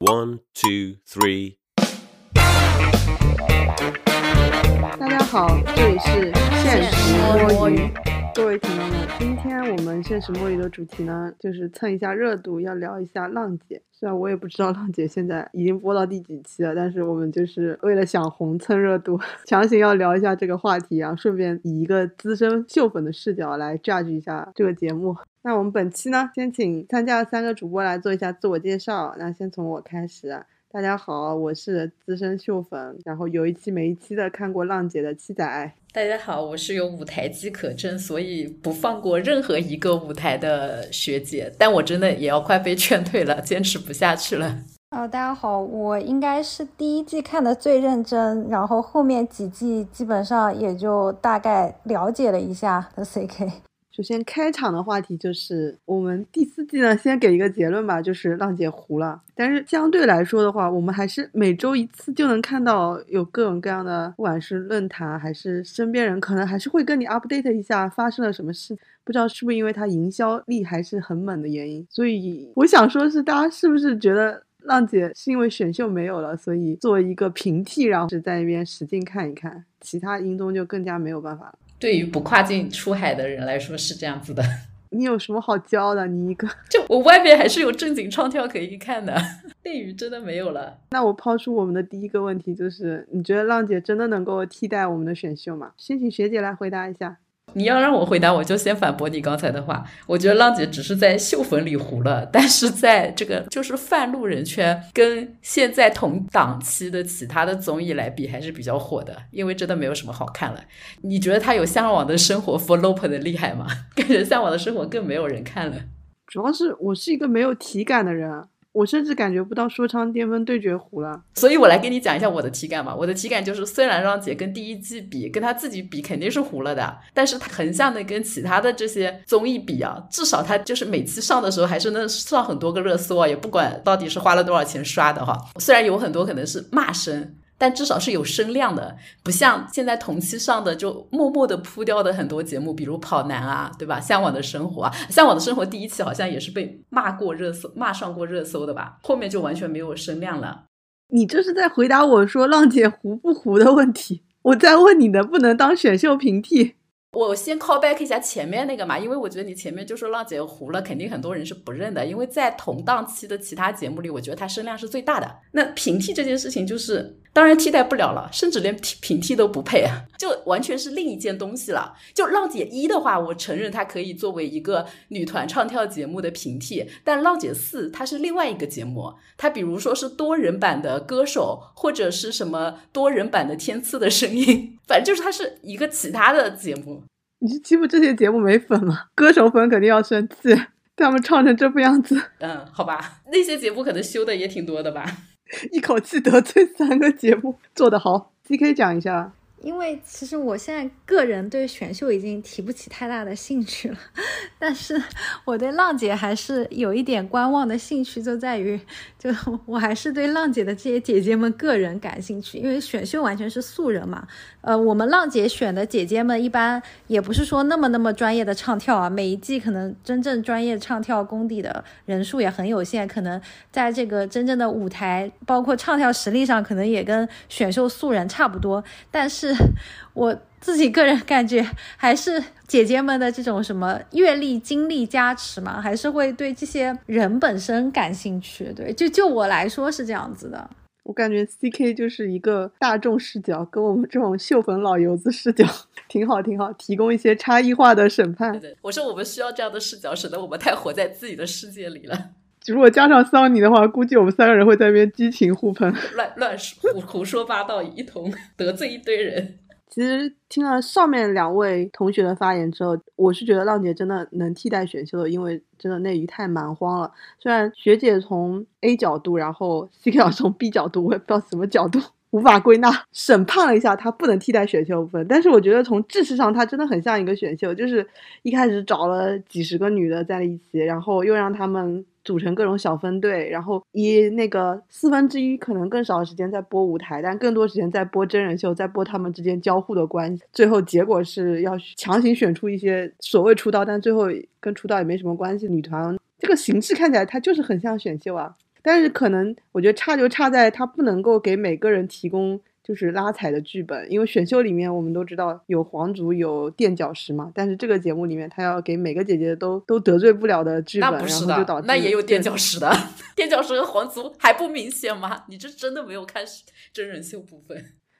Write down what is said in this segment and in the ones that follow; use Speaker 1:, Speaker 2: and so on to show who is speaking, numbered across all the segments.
Speaker 1: One, two, three.
Speaker 2: 大家好，这里是现实摸鱼。 各位听众们，今天我们现实摸鱼的主题呢，就是蹭一下热度，要聊一下浪姐。虽然我也不知道浪姐现在已经播到第几期了，但是我们就是为了想红蹭热度，强行要聊一下这个话题啊，顺便以一个资深秀粉的视角来 judge 一下这个节目。那我们本期呢，先请参加的三个主播来做一下自我介绍。那先从我开始。大家好，我是资深秀粉，然后有一期没一期的看过浪姐的七仔。
Speaker 3: 大家好，我是有舞台机可乘，所以不放过任何一个舞台的学姐，但我真的也要快被劝退了，坚持不下去了。
Speaker 4: 啊，大家好，我应该是第一季看的最认真，然后后面几季基本上也就大概了解了一下的 CK。
Speaker 2: 首先开场的话题就是我们第四季呢，先给一个结论吧，就是浪姐糊了。但是相对来说的话，我们还是每周一次就能看到有各种各样的，不管是论坛还是身边人，可能还是会跟你 update 一下发生了什么事。不知道是不是因为它营销力还是很猛的原因，所以我想说是大家是不是觉得浪姐是因为选秀没有了，所以作为一个平替，然后是在那边使劲看一看，其他音综就更加没有办法了。
Speaker 3: 对于不跨境出海的人来说是这样子的。
Speaker 2: 你有什么好骄傲的？你一个
Speaker 3: 就我外面还是有正经唱跳可以看的，内娱真的没有了。
Speaker 2: 那我抛出我们的第一个问题，就是你觉得浪姐真的能够替代我们的选秀吗？先请学姐来回答一下。
Speaker 3: 你要让我回答，我就先反驳你刚才的话。我觉得浪姐只是在秀粉里糊了，但是在这个就是泛路人圈跟现在同档期的其他的综艺来比，还是比较火的。因为真的没有什么好看了。你觉得他有向往的生活 for lope 的厉害吗？感觉向往的生活更没有人看了。
Speaker 2: 主要是我是一个没有体感的人。我甚至感觉不到说唱巅峰对决糊了，
Speaker 3: 所以我来跟你讲一下我的体感吧。我的体感就是，虽然让姐跟第一季比，跟她自己比肯定是糊了的，但是她横向的跟其他的这些综艺比啊，至少她就是每期上的时候还是能上很多个热搜啊，也不管到底是花了多少钱刷的哈。虽然有很多可能是骂声。但至少是有声量的，不像现在同期上的就默默的扑掉的很多节目，比如跑男啊，对吧？向往的生活啊，向往的生活第一期好像也是被骂过热搜，骂上过热搜的吧？后面就完全没有声量了。
Speaker 2: 你这是在回答我说浪姐糊不糊的问题？我在问你能不能当选秀平替？
Speaker 3: 我先 call back 一下前面那个嘛，因为我觉得你前面就说浪姐糊了，肯定很多人是不认的，因为在同档期的其他节目里，我觉得她声量是最大的。那平替这件事情就是。当然替代不了了，甚至连平替都不配啊，就完全是另一件东西了。就浪姐一的话，我承认它可以作为一个女团唱跳节目的平替，但浪姐四它是另外一个节目，它比如说是多人版的歌手，或者是什么多人版的天赐的声音，反正就是它是一个其他的节目。
Speaker 2: 你是欺负这些节目没粉吗？歌手粉肯定要生气，他们唱成这副样子。
Speaker 3: 嗯，好吧，那些节目可能修的也挺多的吧。
Speaker 2: 一口气得罪三个节目，做得好。C K 讲一下。
Speaker 4: 因为其实我现在个人对选秀已经提不起太大的兴趣了，但是我对浪姐还是有一点观望的兴趣，就在于，就我还是对浪姐的这些姐姐们个人感兴趣，因为选秀完全是素人嘛。呃，我们浪姐选的姐姐们一般也不是说那么那么专业的唱跳啊，每一季可能真正专业唱跳功底的人数也很有限，可能在这个真正的舞台，包括唱跳实力上，可能也跟选秀素人差不多，但是。我自己个人感觉，还是姐姐们的这种什么阅历、经历加持嘛，还是会对这些人本身感兴趣。对，就就我来说是这样子的。
Speaker 2: 我感觉 C K 就是一个大众视角，跟我们这种秀粉老油子视角 挺好，挺好，提供一些差异化的审判。
Speaker 3: 对，我说我们需要这样的视角，省得我们太活在自己的世界里了。
Speaker 2: 如果加上桑尼的话，估计我们三个人会在那边激情互喷，
Speaker 3: 乱乱说胡胡说八道一通，得罪一堆人。
Speaker 2: 其实听了上面两位同学的发言之后，我是觉得浪姐真的能替代选秀的，因为真的内娱太蛮荒了。虽然学姐从 A 角度，然后 CK 老师从 B 角度，我也不知道什么角度。无法归纳，审判了一下，它不能替代选秀部分。但是我觉得从知识上，它真的很像一个选秀，就是一开始找了几十个女的在一起，然后又让他们组成各种小分队，然后以那个四分之一可能更少的时间在播舞台，但更多时间在播真人秀，在播他们之间交互的关系。最后结果是要强行选出一些所谓出道，但最后跟出道也没什么关系女团。这个形式看起来它就是很像选秀啊。但是可能我觉得差就差在他不能够给每个人提供就是拉踩的剧本，因为选秀里面我们都知道有皇族有垫脚石嘛，但是这个节目里面他要给每个姐姐都都得罪不了的剧本，
Speaker 3: 那不是
Speaker 2: 然后就导致，
Speaker 3: 的那也有垫脚石的，垫脚石和皇族还不明显吗？你这真的没有看真人秀部分。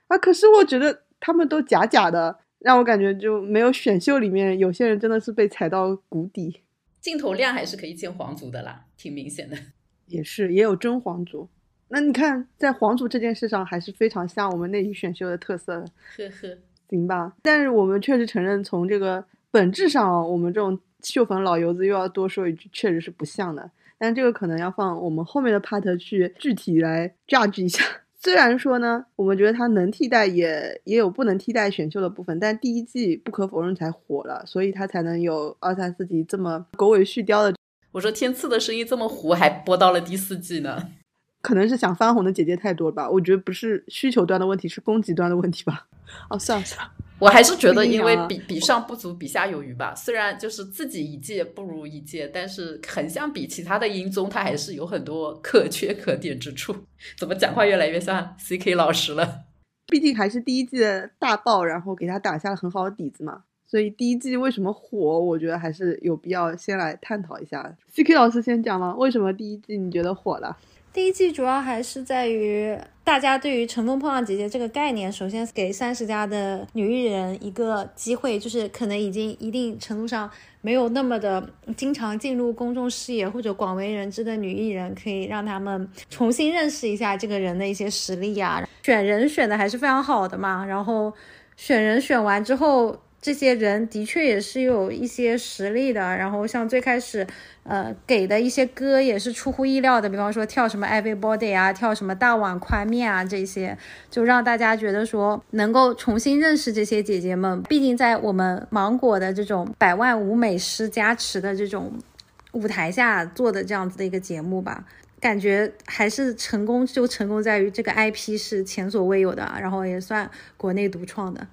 Speaker 2: 啊，可是我觉得他们都假假的，让我感觉就没有选秀里面有些人真的是被踩到谷底，
Speaker 3: 镜头量还是可以见皇族的啦，挺明显的。
Speaker 2: 也是也有真皇族。那你看，在皇族这件事上，还是非常像我们内娱选秀的特色的，
Speaker 3: 呵呵，
Speaker 2: 行吧？但是我们确实承认，从这个本质上，我们这种秀粉老油子又要多说一句，确实是不像的。但这个可能要放我们后面的 part 去具体来 judge 一下。虽然说呢，我们觉得它能替代也也有不能替代选秀的部分，但第一季不可否认才火了，所以它才能有二三四集这么狗尾续貂的。
Speaker 3: 我说天赐的声音这么糊，还播到了第四季呢。
Speaker 2: 可能是想翻红的姐姐太多了吧？我觉得不是需求端的问题，是供给端的问题吧？哦，算了算了，
Speaker 3: 我还是觉得，因为
Speaker 2: 啊
Speaker 3: 比比上不足，比下有余吧。虽然就是自己一届不如一届，但是横向比其他的音综，它还是有很多可缺可点之处。怎么讲话越来越像 CK 老师了？
Speaker 2: 毕竟还是第一季的大爆，然后给他打下了很好的底子嘛。所以第一季为什么火，我觉得还是有必要先来探讨一下。CK 老师先讲吗？为什么第一季你觉得火了？
Speaker 4: 第一季主要还是在于大家对于乘风破浪姐姐这个概念，首先给三十加的女艺人一个机会，就是可能已经一定程度上没有那么的经常进入公众视野或者广为人知的女艺人，可以让他们重新认识一下这个人的一些实力啊。选人选的还是非常好的嘛，然后选人选完之后。这些人的确也是有一些实力的，然后像最开始，呃，给的一些歌也是出乎意料的，比方说跳什么 Everybody 啊，跳什么大碗宽面啊，这些就让大家觉得说能够重新认识这些姐姐们。毕竟在我们芒果的这种百万舞美师加持的这种舞台下做的这样子的一个节目吧。感觉还是成功，就成功在于这个 IP 是前所未有的，然后也算国内独创的。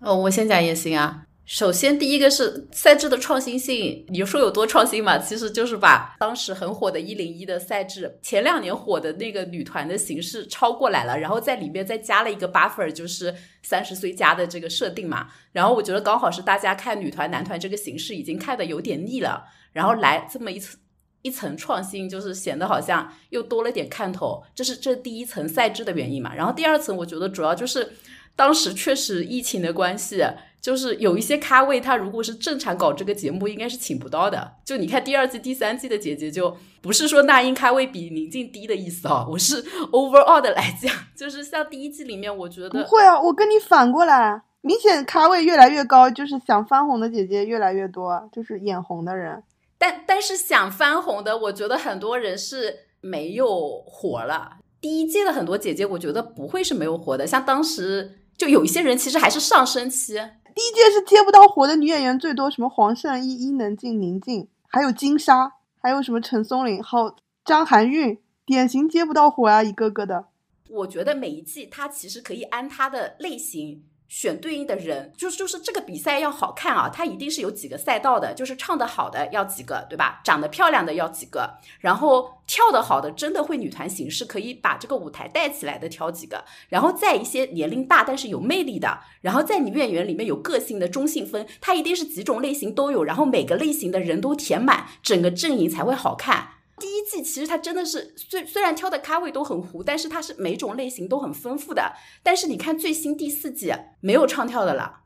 Speaker 3: 哦，我先讲也行啊。首先，第一个是赛制的创新性，你说有多创新嘛？其实就是把当时很火的一零一的赛制，前两年火的那个女团的形式抄过来了，然后在里面再加了一个 buffer，就是三十岁加的这个设定嘛。然后我觉得刚好是大家看女团、男团这个形式已经看的有点腻了，然后来这么一层一层创新，就是显得好像又多了点看头。这是这第一层赛制的原因嘛。然后第二层，我觉得主要就是。当时确实疫情的关系，就是有一些咖位，他如果是正常搞这个节目，应该是请不到的。就你看第二季、第三季的姐姐，就不是说那英咖位比宁静低的意思啊，我是 overall 的来讲，就是像第一季里面，我觉得
Speaker 2: 不会啊，我跟你反过来，明显咖位越来越高，就是想翻红的姐姐越来越多，就是眼红的人。
Speaker 3: 但但是想翻红的，我觉得很多人是没有火了。第一届的很多姐姐，我觉得不会是没有火的，像当时。就有一些人其实还是上升期，
Speaker 2: 第一届是接不到活的女演员最多，什么黄圣依、伊能静、宁静，还有金莎，还有什么陈松伶，好张含韵，典型接不到活啊，一个个的。
Speaker 3: 我觉得每一季它其实可以按它的类型。选对应的人，就是就是这个比赛要好看啊，它一定是有几个赛道的，就是唱得好的要几个，对吧？长得漂亮的要几个，然后跳得好的，真的会女团形式可以把这个舞台带起来的挑几个，然后在一些年龄大但是有魅力的，然后在女演员里面有个性的中性分，它一定是几种类型都有，然后每个类型的人都填满，整个阵营才会好看。第一季其实它真的是虽虽然挑的咖位都很糊，但是它是每种类型都很丰富的。但是你看最新第四季没有唱跳的了，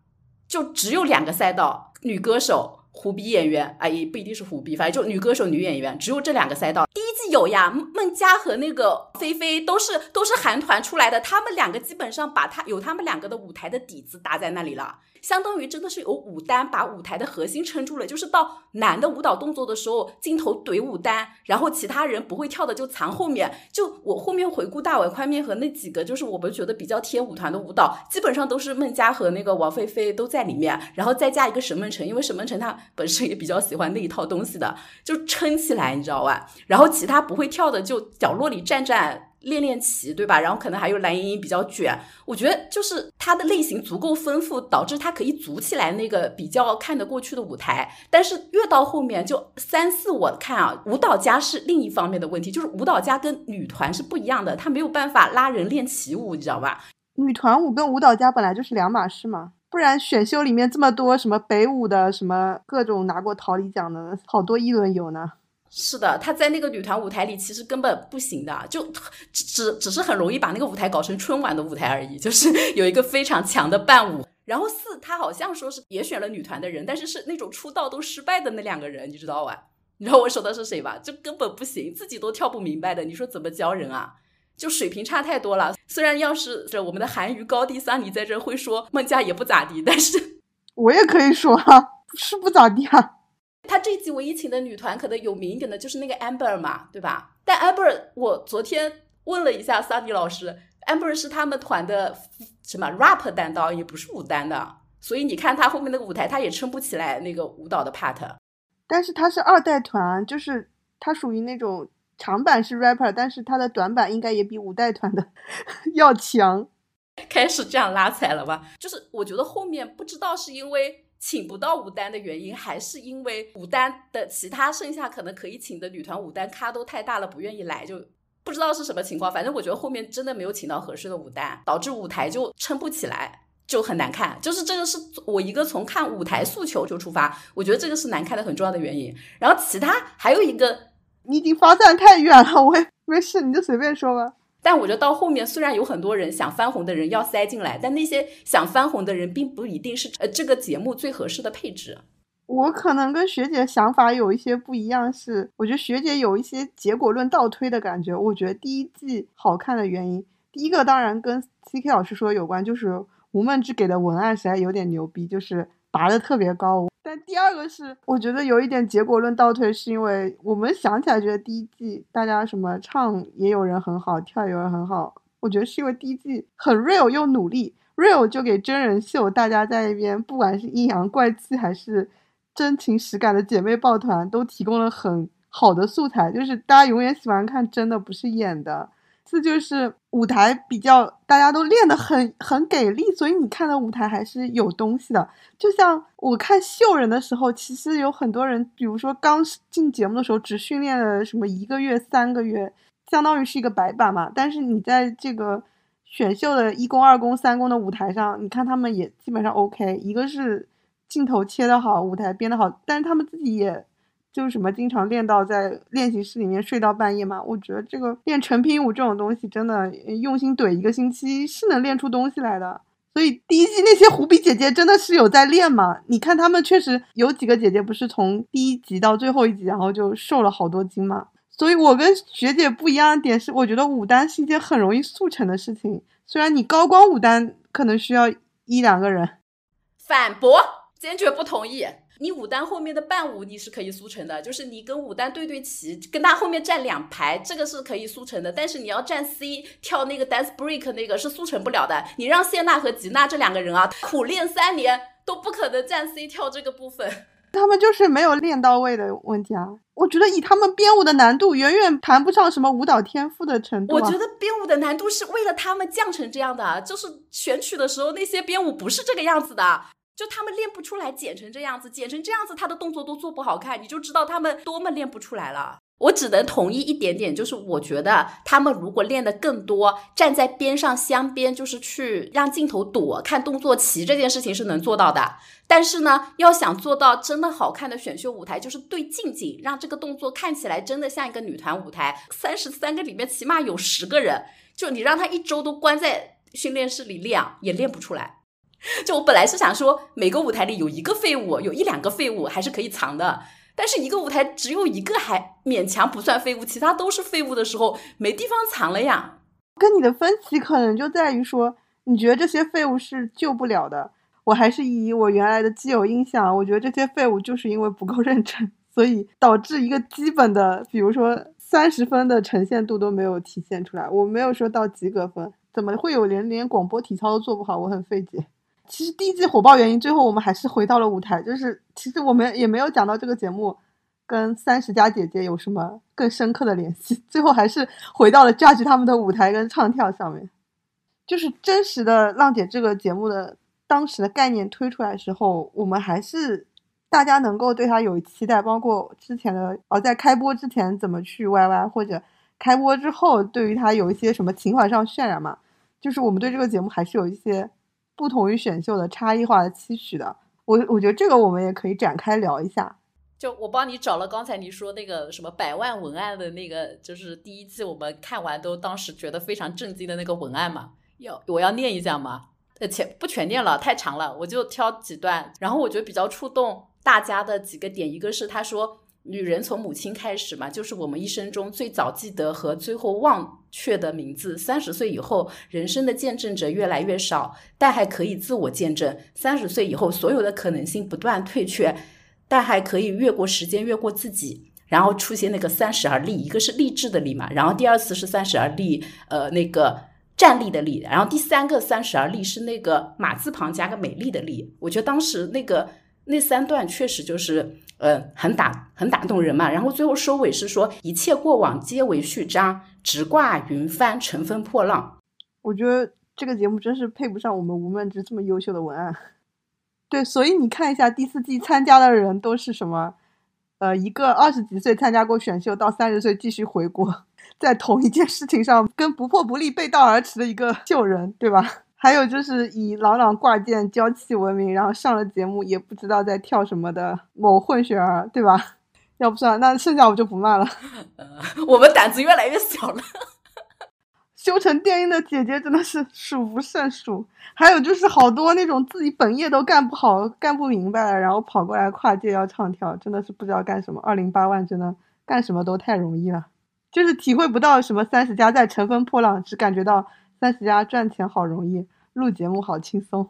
Speaker 3: 就只有两个赛道：女歌手、虎逼演员。啊，也不一定是虎逼，反正就女歌手、女演员，只有这两个赛道。第一季有呀，孟佳和那个菲菲都是都是韩团出来的，他们两个基本上把他有他们两个的舞台的底子搭在那里了。相当于真的是有舞担把舞台的核心撑住了，就是到男的舞蹈动作的时候，镜头怼舞担，然后其他人不会跳的就藏后面。就我后面回顾大碗宽面和那几个，就是我们觉得比较贴舞团的舞蹈，基本上都是孟佳和那个王菲菲都在里面，然后再加一个沈梦辰，因为沈梦辰她本身也比较喜欢那一套东西的，就撑起来，你知道吧？然后其他不会跳的就角落里站站。练练旗，对吧？然后可能还有蓝盈莹比较卷，我觉得就是它的类型足够丰富，导致它可以组起来那个比较看得过去的舞台。但是越到后面，就三四，我看啊，舞蹈家是另一方面的问题，就是舞蹈家跟女团是不一样的，他没有办法拉人练旗舞，你知道吧？
Speaker 2: 女团舞跟舞蹈家本来就是两码事嘛，不然选秀里面这么多什么北舞的，什么各种拿过桃李奖的，好多一轮游呢。
Speaker 3: 是的，他在那个女团舞台里其实根本不行的，就只只是很容易把那个舞台搞成春晚的舞台而已。就是 有一个非常强的伴舞，然后四他好像说是也选了女团的人，但是是那种出道都失败的那两个人，你知道吧？你知道我说的是谁吧？就根本不行，自己都跳不明白的，你说怎么教人啊？就水平差太多了。虽然要是这我们的韩娱高地桑尼在这会说孟佳也不咋地，但是
Speaker 2: 我也可以说啊，是不咋地啊。
Speaker 3: 他这季唯一请的女团可能有名一点的就是那个 Amber 嘛，对吧？但 Amber 我昨天问了一下 Sunny 老师，Amber 是他们团的什么 rap 担当，也不是舞担的，所以你看他后面那个舞台，他也撑不起来那个舞蹈的 part。
Speaker 2: 但是他是二代团，就是他属于那种。长板是 rapper，但是他的短板应该也比五代团的 要强。
Speaker 3: 开始这样拉踩了吧？就是我觉得后面不知道是因为请不到舞担的原因，还是因为舞担的其他剩下可能可以请的女团舞担咖都太大了，不愿意来，就不知道是什么情况。反正我觉得后面真的没有请到合适的舞担，导致舞台就撑不起来，就很难看。就是这个是我一个从看舞台诉求就出发，我觉得这个是难看的很重要的原因。然后其他还有一个。
Speaker 2: 你已经发散太远了，我也没事，你就随便说吧。
Speaker 3: 但我觉得到后面，虽然有很多人想翻红的人要塞进来，但那些想翻红的人并不一定是呃这个节目最合适的配置。
Speaker 2: 我可能跟学姐想法有一些不一样，是我觉得学姐有一些结果论倒推的感觉。我觉得第一季好看的原因，第一个当然跟 C K 老师说有关，就是吴梦之给的文案实在有点牛逼，就是拔的特别高。但第二个是，我觉得有一点结果论倒退，是因为我们想起来觉得第一季大家什么唱也有人很好，跳也有人很好，我觉得是因为第一季很 real 又努力，real 就给真人秀大家在一边，不管是阴阳怪气还是真情实感的姐妹抱团，都提供了很好的素材，就是大家永远喜欢看真的，不是演的。这就是舞台比较，大家都练得很很给力，所以你看的舞台还是有东西的。就像我看秀人的时候，其实有很多人，比如说刚进节目的时候只训练了什么一个月、三个月，相当于是一个白板嘛。但是你在这个选秀的一公、二公、三公的舞台上，你看他们也基本上 OK。一个是镜头切得好，舞台编得好，但是他们自己也。就是什么经常练到在练习室里面睡到半夜嘛？我觉得这个练成品舞这种东西，真的用心怼一个星期是能练出东西来的。所以第一季那些狐比姐姐真的是有在练嘛？你看她们确实有几个姐姐不是从第一集到最后一集，然后就瘦了好多斤嘛。所以我跟学姐不一样的点是，我觉得舞担是一件很容易速成的事情。虽然你高光舞担可能需要一两个人，
Speaker 3: 反驳，坚决不同意。你舞担后面的伴舞你是可以速成的，就是你跟舞担对对齐，跟他后面站两排，这个是可以速成的。但是你要站 C 跳那个 dance break 那个是速成不了的。你让谢娜和吉娜这两个人啊，苦练三年都不可能站 C 跳这个部分。
Speaker 2: 他们就是没有练到位的问题啊。我觉得以他们编舞的难度，远远谈不上什么舞蹈天赋的程度。
Speaker 3: 我觉得编舞的难度是为了他们降成这样的，就是选曲的时候那些编舞不是这个样子的。就他们练不出来，剪成这样子，剪成这样子，他的动作都做不好看，你就知道他们多么练不出来了。我只能同意一点点，就是我觉得他们如果练的更多，站在边上镶边，就是去让镜头躲看动作齐这件事情是能做到的。但是呢，要想做到真的好看的选秀舞台，就是对近景，让这个动作看起来真的像一个女团舞台。三十三个里面起码有十个人，就你让他一周都关在训练室里练，也练不出来。就我本来是想说，每个舞台里有一个废物，有一两个废物还是可以藏的。但是一个舞台只有一个还勉强不算废物，其他都是废物的时候，没地方藏了呀。
Speaker 2: 跟你的分歧可能就在于说，你觉得这些废物是救不了的。我还是以我原来的既有印象，我觉得这些废物就是因为不够认真，所以导致一个基本的，比如说三十分的呈现度都没有体现出来。我没有说到及格分，怎么会有人连广播体操都做不好？我很费解。其实第一季火爆原因，最后我们还是回到了舞台。就是其实我们也没有讲到这个节目跟三十加姐姐有什么更深刻的联系，最后还是回到了 judge 他们的舞台跟唱跳上面。就是真实的浪姐这个节目的当时的概念推出来的时候，我们还是大家能够对它有期待，包括之前的哦，在开播之前怎么去 YY，或者开播之后对于它有一些什么情怀上渲染嘛，就是我们对这个节目还是有一些不同于选秀的差异化的期许的。我我觉得这个我们也可以展开聊一下。
Speaker 3: 就我帮你找了刚才你说那个什么百万文案的那个，就是第一季我们看完都当时觉得非常震惊的那个文案嘛，要我要念一下吗？呃，全不全念了，太长了，我就挑几段。然后我觉得比较触动大家的几个点，一个是他说，女人从母亲开始嘛，就是我们一生中最早记得和最后忘却的名字。三十岁以后，人生的见证者越来越少，但还可以自我见证。三十岁以后，所有的可能性不断退却。但还可以越过时间，越过自己，然后出现那个三十而立，一个是励志的励嘛，然后第二次是三十而立，呃，那个站立的立，然后第三个三十而立是那个马字旁加个美丽的丽。我觉得当时那个那三段确实就是，呃，很打很打动人嘛。然后最后收尾是说，一切过往皆为序章，直挂云帆，乘风破浪。
Speaker 2: 我觉得这个节目真是配不上我们吴梦之这么优秀的文案。对，所以你看一下第四季参加的人都是什么？呃，一个二十几岁参加过选秀，到三十岁继续回国，在同一件事情上跟不破不立背道而驰的一个旧人，对吧？还有就是以朗朗挂件娇气闻名，然后上了节目也不知道在跳什么的某混血儿，对吧？要不算，那剩下我就不骂了。
Speaker 3: 我们胆子越来越小了。
Speaker 2: 修成电音的姐姐真的是数不胜数，还有就是好多那种自己本业都干不好、干不明白了，然后跑过来跨界要唱跳，真的是不知道干什么。二零八万真的干什么都太容易了，就是体会不到什么三十加在乘风破浪，只感觉到三十家赚钱好容易，录节目好轻松。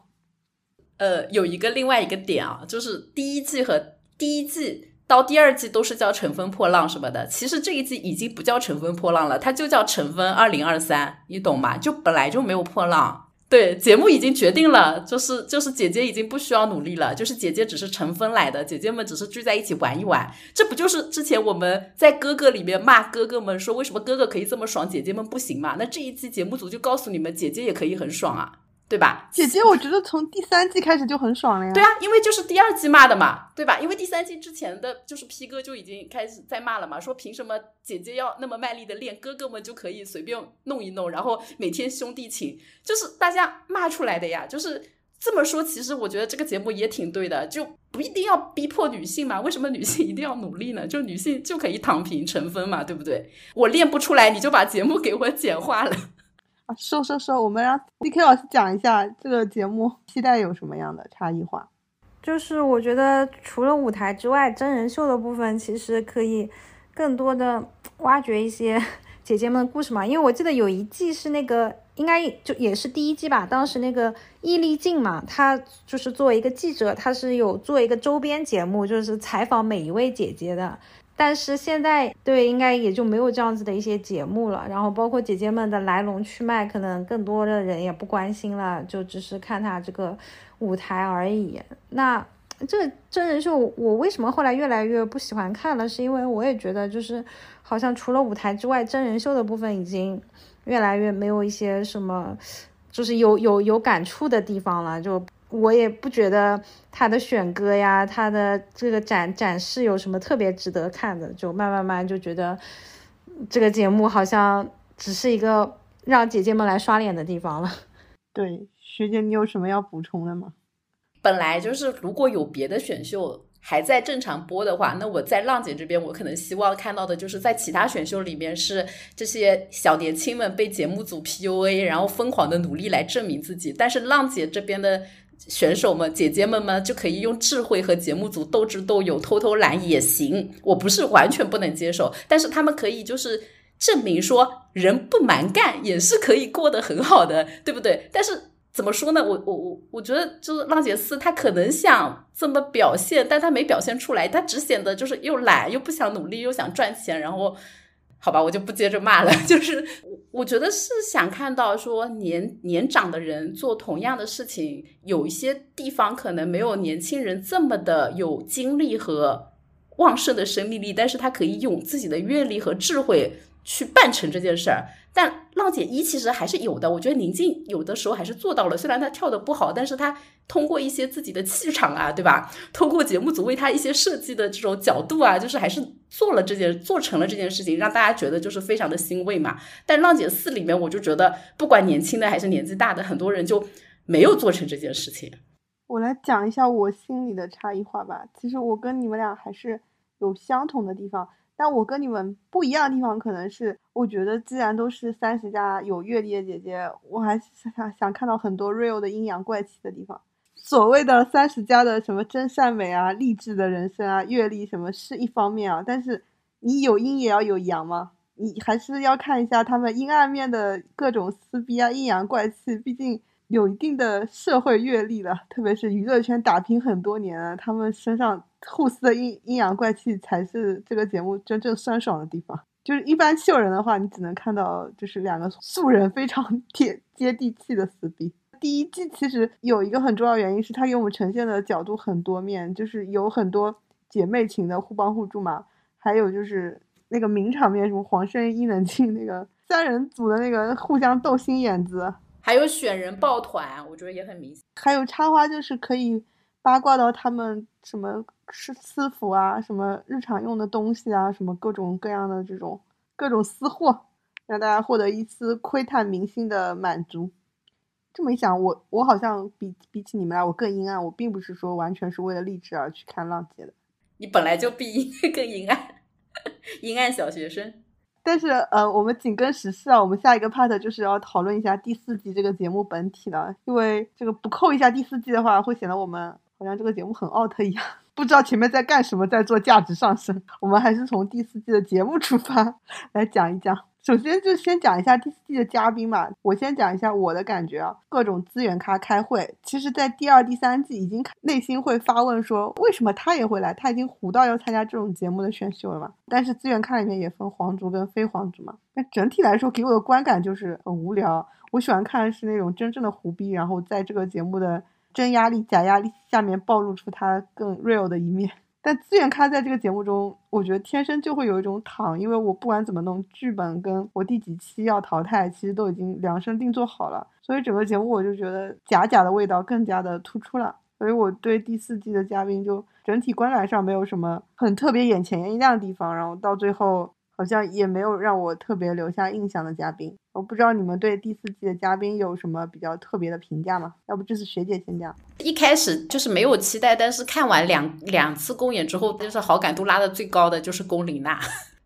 Speaker 3: 呃，有一个另外一个点啊，就是第一季和第一季。到第二季都是叫乘风破浪什么的，其实这一季已经不叫乘风破浪了，它就叫乘风二零二三，你懂吗？就本来就没有破浪。对，节目已经决定了，就是就是姐姐已经不需要努力了，就是姐姐只是乘风来的，姐姐们只是聚在一起玩一玩。这不就是之前我们在哥哥里面骂哥哥们说为什么哥哥可以这么爽，姐姐们不行嘛？那这一期节目组就告诉你们，姐姐也可以很爽啊。对吧？
Speaker 2: 姐姐，我觉得从第三季开始就很爽了呀。
Speaker 3: 对啊，因为就是第二季骂的嘛，对吧？因为第三季之前的就是 P 哥就已经开始在骂了嘛，说凭什么姐姐要那么卖力的练，哥哥们就可以随便弄一弄，然后每天兄弟情，就是大家骂出来的呀。就是这么说，其实我觉得这个节目也挺对的，就不一定要逼迫女性嘛。为什么女性一定要努力呢？就女性就可以躺平成风嘛，对不对？我练不出来，你就把节目给我简化了。
Speaker 2: 说说说，我们让 D K 老师讲一下这个节目期待有什么样的差异化。
Speaker 4: 就是我觉得除了舞台之外，真人秀的部分其实可以更多的挖掘一些 姐姐们的故事嘛。因为我记得有一季是那个，应该就也是第一季吧。当时那个易立竞嘛，他就是作为一个记者，他是有做一个周边节目，就是采访每一位姐姐的。但是现在对应该也就没有这样子的一些节目了，然后包括姐姐们的来龙去脉，可能更多的人也不关心了，就只是看她这个舞台而已。那这真人秀，我为什么后来越来越不喜欢看了？是因为我也觉得，就是好像除了舞台之外，真人秀的部分已经越来越没有一些什么，就是有有有感触的地方了，就。我也不觉得他的选歌呀，他的这个展展示有什么特别值得看的，就慢慢慢就觉得这个节目好像只是一个让姐姐们来刷脸的地方了。
Speaker 2: 对，学姐，你有什么要补充的吗？
Speaker 3: 本来就是如果有别的选秀还在正常播的话，那我在浪姐这边，我可能希望看到的就是在其他选秀里面是这些小年轻们被节目组 PUA，然后疯狂的努力来证明自己，但是浪姐这边的。选手们、姐姐们们就可以用智慧和节目组斗智斗勇、偷偷懒也行。我不是完全不能接受，但是他们可以就是证明说，人不蛮干也是可以过得很好的，对不对？但是怎么说呢？我我我我觉得就是浪姐四，他可能想这么表现，但他没表现出来，他只显得就是又懒又不想努力又想赚钱，然后。好吧，我就不接着骂了。就是我，觉得是想看到说年年长的人做同样的事情，有一些地方可能没有年轻人这么的有精力和旺盛的生命力，但是他可以用自己的阅历和智慧去办成这件事儿。但浪姐一其实还是有的，我觉得宁静有的时候还是做到了，虽然她跳的不好，但是她通过一些自己的气场啊，对吧？通过节目组为她一些设计的这种角度啊，就是还是做了这件做成了这件事情，让大家觉得就是非常的欣慰嘛。但浪姐四里面，我就觉得不管年轻的还是年纪大的，很多人就没有做成这件事情。
Speaker 2: 我来讲一下我心里的差异化吧。其实我跟你们俩还是有相同的地方。但我跟你们不一样的地方，可能是我觉得，既然都是三十加有阅历的姐姐，我还是想想看到很多 real 的阴阳怪气的地方。所谓的三十加的什么真善美啊、励志的人生啊、阅历什么是一方面啊，但是你有阴也要有阳嘛，你还是要看一下他们阴暗面的各种撕逼啊、阴阳怪气，毕竟。有一定的社会阅历了，特别是娱乐圈打拼很多年了，他们身上互撕的阴阴阳怪气，才是这个节目真正酸爽的地方。就是一般秀人的话，你只能看到就是两个素人非常 贴接地气的撕逼。第一季其实有一个很重要原因是它给我们呈现的角度很多面，就是有很多姐妹情的互帮互助嘛，还有就是那个名场面，什么黄圣依、伊能静那个三人组的那个互相斗心眼子。
Speaker 3: 还有选人抱团，我觉得也很明显。
Speaker 2: 还有插花，就是可以八卦到他们什么私私服啊，什么日常用的东西啊，什么各种各样的这种各种私货，让大家获得一丝窥探明星的满足。这么一想，我我好像比比起你们来，我更阴暗。我并不是说完全是为了励志而去看浪姐的。
Speaker 3: 你本来就比 更阴暗，阴暗小学生。
Speaker 2: 但是，呃，我们紧跟时事啊，我们下一个 part 就是要讨论一下第四季这个节目本体了。因为这个不扣一下第四季的话，会显得我们好像这个节目很 out 一样，不知道前面在干什么，在做价值上升。我们还是从第四季的节目出发来讲一讲。首先就先讲一下第四季的嘉宾嘛，我先讲一下我的感觉啊。各种资源咖开会，其实，在第二、第三季已经内心会发问说，为什么他也会来？他已经糊到要参加这种节目的选秀了嘛？但是资源咖里面也分皇族跟非皇族嘛。那整体来说，给我的观感就是很无聊。我喜欢看的是那种真正的胡逼，然后在这个节目的真压力、假压力下面暴露出他更 real 的一面。但资源咖在这个节目中，我觉得天生就会有一种躺，因为我不管怎么弄，剧本跟我第几期要淘汰，其实都已经量身定做好了，所以整个节目我就觉得假假的味道更加的突出了，所以我对第四季的嘉宾就整体观感上没有什么很特别眼前一亮的地方，然后到最后。好像也没有让我特别留下印象的嘉宾，我不知道你们对第四季的嘉宾有什么比较特别的评价吗？要不这次学姐先讲。
Speaker 3: 一开始就是没有期待，但是看完两两次公演之后，就是好感度拉的最高的就是龚琳娜。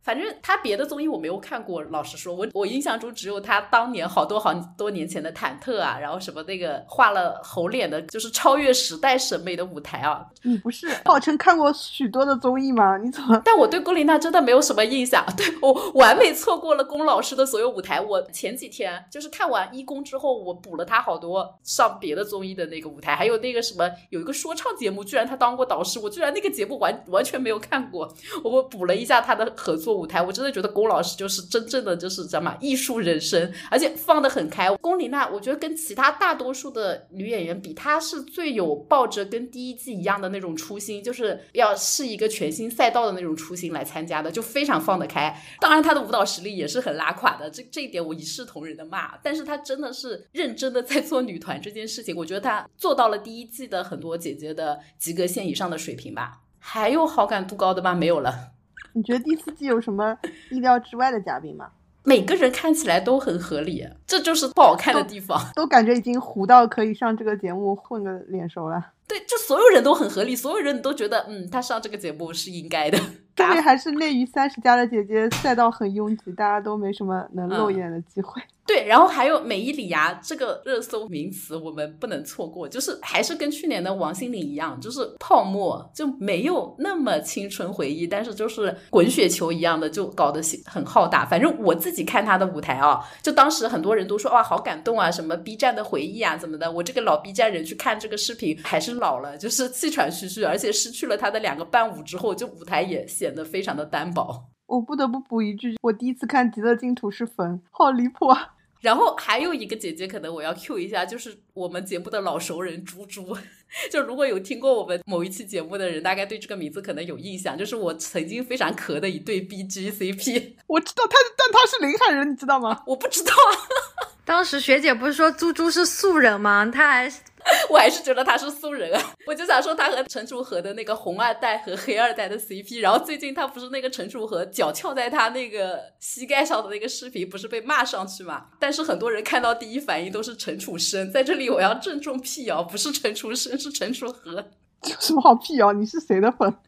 Speaker 3: 反正他别的综艺我没有看过，老实说，我我印象中只有他当年好多好多年前的忐忑啊，然后什么那个画了猴脸的，就是超越时代审美的舞台啊。
Speaker 2: 你不是号称看过许多的综艺吗？你怎么？
Speaker 3: 但我对龚琳娜真的没有什么印象，对我完美错过了龚老师的所有舞台。我前几天就是看完一公之后，我补了他好多上别的综艺的那个舞台，还有那个什么有一个说唱节目，居然他当过导师，我居然那个节目完完全没有看过，我补了一下他的合作。舞台，我真的觉得龚老师就是真正的就是知道吗？艺术人生，而且放得很开。龚琳娜，我觉得跟其他大多数的女演员比，她是最有抱着跟第一季一样的那种初心，就是要是一个全新赛道的那种初心来参加的，就非常放得开。当然，她的舞蹈实力也是很拉垮的，这这一点我一视同仁的骂。但是她真的是认真的在做女团这件事情，我觉得她做到了第一季的很多姐姐的及格线以上的水平吧。还有好感度高的吗？没有了。
Speaker 2: 你觉得第四季有什么意料之外的嘉宾吗？
Speaker 3: 每个人看起来都很合理，这就是不好看的地方。
Speaker 2: 都感觉已经糊到可以上这个节目混个脸熟了。
Speaker 3: 对，就所有人都很合理，所有人都觉得，嗯，他上这个节目是应该的。
Speaker 2: 特别还是内娱三十加的姐姐赛道很拥挤，大家都没什么能露眼的机会。
Speaker 3: 对，然后还有美伊里芽这个热搜名词，我们不能错过。就是还是跟去年的王心凌一样，就是泡沫就没有那么青春回忆，但是就是滚雪球一样的，就搞得很浩大。反正我自己看他的舞台啊，就当时很多人都说哇好感动啊，什么 B 站的回忆啊怎么的。我这个老 B 站人去看这个视频，还是老了，就是气喘吁吁，而且失去了他的两个伴舞之后，就舞台也显得非常的单薄。
Speaker 2: 我不得不补一句，我第一次看《极乐净土》是粉，好离谱啊！
Speaker 3: 然后还有一个姐姐，可能我要 Q 一下，就是我们节目的老熟人猪猪。就如果有听过我们某一期节目的人，大概对这个名字可能有印象，就是我曾经非常磕的一对 B G C P。
Speaker 2: 我知道他，但他是临海人，你知道吗？
Speaker 3: 我不知道啊。
Speaker 4: 当时学姐不是说猪猪是素人吗？他还
Speaker 3: 我还是觉得他是素人啊。我就想说他和陈楚河的那个红二代和黑二代的 CP，然后最近他不是那个陈楚河脚翘在他那个膝盖上的那个视频，不是被骂上去嘛？但是很多人看到第一反应都是陈楚生，在这里我要郑重辟谣，不是陈楚生，是陈楚河。
Speaker 2: 有什么好辟谣？你是谁的粉？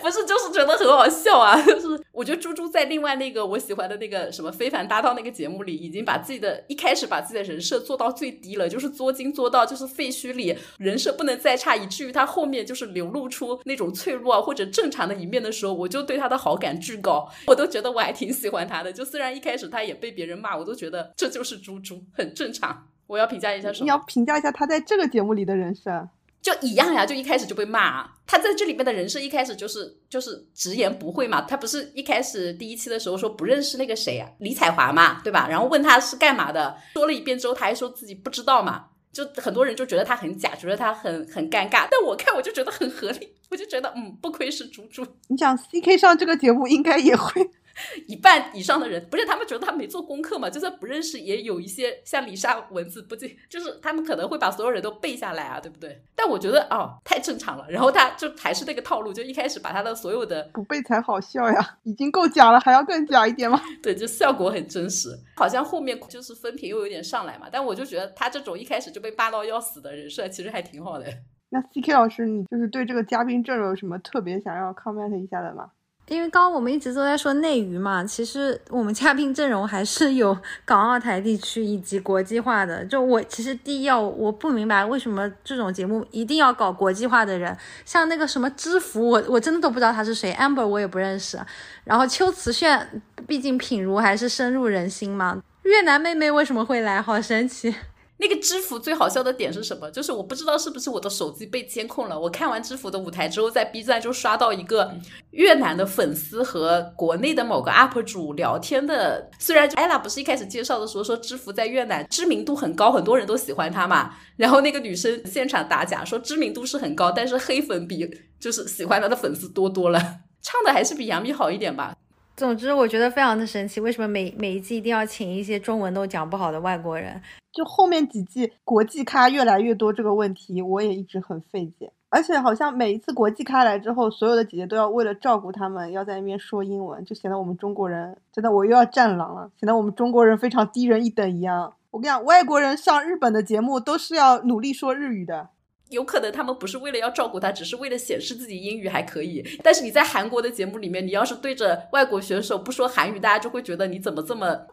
Speaker 3: 不是，就是觉得很好笑啊！就是我觉得猪猪在另外那个我喜欢的那个什么非凡搭档那个节目里，已经把自己的一开始把自己的人设做到最低了，就是作精作到就是废墟里人设不能再差，以至于他后面就是流露出那种脆弱或者正常的一面的时候，我就对他的好感巨高，我都觉得我还挺喜欢他的。就虽然一开始他也被别人骂，我都觉得这就是猪猪，很正常。我要评价一下什么？
Speaker 2: 你要评价一下他在这个节目里的人设。
Speaker 3: 就一样呀，就一开始就被骂。他在这里面的人设一开始就是就是直言不讳嘛。他不是一开始第一期的时候说不认识那个谁啊，李彩华嘛，对吧？然后问他是干嘛的，说了一遍之后，他还说自己不知道嘛。就很多人就觉得他很假，觉得他很很尴尬。但我看我就觉得很合理，我就觉得嗯，不愧是猪猪。
Speaker 2: 你想 C K 上这个节目应该也会。
Speaker 3: 一半以上的人不是他们觉得他没做功课嘛？就算不认识，也有一些像李莎文字不记，就是他们可能会把所有人都背下来啊，对不对？但我觉得哦，太正常了。然后他就还是那个套路，就一开始把他的所有的
Speaker 2: 不背才好笑呀，已经够假了，还要更假一点吗？
Speaker 3: 对，就效果很真实。好像后面就是分屏又有点上来嘛，但我就觉得他这种一开始就被霸到要死的人设，其实还挺好的。
Speaker 2: 那 C K 老师，你就是对这个嘉宾阵容有什么特别想要 comment 一下的吗？
Speaker 4: 因为刚刚我们一直都在说内娱嘛，其实我们嘉宾阵容还是有港澳台地区以及国际化的。就我其实第一要我不明白为什么这种节目一定要搞国际化的人，像那个什么知福，我我真的都不知道他是谁，amber 我也不认识。然后邱瓷炫，毕竟品如还是深入人心嘛。越南妹妹为什么会来？好神奇。
Speaker 3: 那个知府最好笑的点是什么？就是我不知道是不是我的手机被监控了。我看完知府的舞台之后，在 B 站就刷到一个越南的粉丝和国内的某个 UP 主聊天的。虽然 ella 不是一开始介绍的时候说知府在越南知名度很高，很多人都喜欢他嘛。然后那个女生现场打假说知名度是很高，但是黑粉比就是喜欢他的粉丝多多了。唱的还是比杨幂好一点吧。
Speaker 4: 总之，我觉得非常的神奇，为什么每每一季一定要请一些中文都讲不好的外国人？
Speaker 2: 就后面几季国际咖越来越多这个问题，我也一直很费解。而且好像每一次国际咖来之后，所有的姐姐都要为了照顾他们，要在那边说英文，就显得我们中国人真的我又要战狼了，显得我们中国人非常低人一等一样。我跟你讲，外国人上日本的节目都是要努力说日语的。
Speaker 3: 有可能他们不是为了要照顾他，只是为了显示自己英语还可以。但是你在韩国的节目里面，你要是对着外国选手不说韩语，大家就会觉得你怎么这么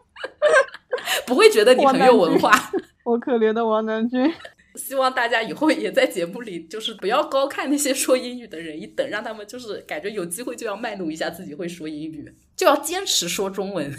Speaker 3: 不会觉得你很有文化。
Speaker 2: 我可怜的王南军。
Speaker 3: 希望大家以后也在节目里，就是不要高看那些说英语的人一等，让他们就是感觉有机会就要卖弄一下自己会说英语，就要坚持说中文。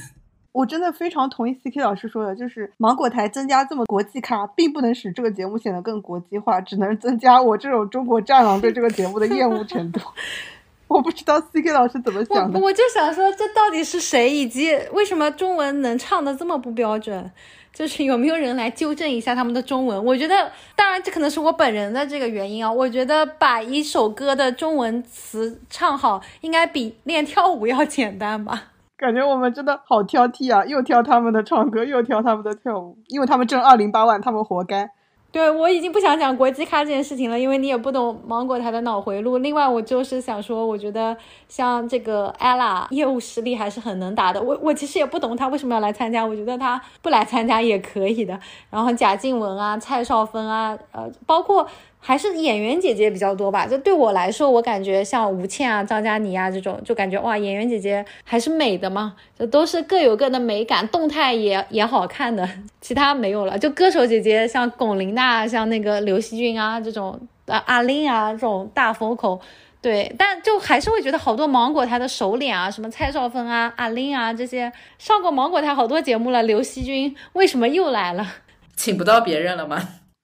Speaker 2: 我真的非常同意 C K 老师说的，就是芒果台增加这么国际咖，并不能使这个节目显得更国际化，只能增加我这种中国战狼对这个节目的厌恶程度。我不知道 C K 老师怎么想的，
Speaker 4: 我就想说，这到底是谁，以及为什么中文能唱的这么不标准？就是有没有人来纠正一下他们的中文？我觉得，当然这可能是我本人的这个原因啊。我觉得把一首歌的中文词唱好，应该比练跳舞要简单吧。
Speaker 2: 感觉我们真的好挑剔啊，又挑他们的唱歌，又挑他们的跳舞，因为他们挣二零八万，他们活该。
Speaker 4: 对我已经不想讲国际咖这件事情了，因为你也不懂芒果台的脑回路。另外，我就是想说，我觉得像这个 ella 业务实力还是很能打的。我我其实也不懂他为什么要来参加，我觉得他不来参加也可以的。然后贾静雯啊、蔡少芬啊，呃，包括。还是演员姐姐比较多吧，就对我来说，我感觉像吴倩啊、张嘉倪啊这种，就感觉哇，演员姐姐还是美的嘛，就都是各有各的美感，动态也也好看的，其他没有了。就歌手姐姐，像龚琳娜、像那个刘惜君啊这种，啊阿玲啊这种大风口对，但就还是会觉得好多芒果台的熟脸啊，什么蔡少芬啊、阿玲啊这些，上过芒果台好多节目了，刘惜君为什么又来了？
Speaker 3: 请不到别人了吗？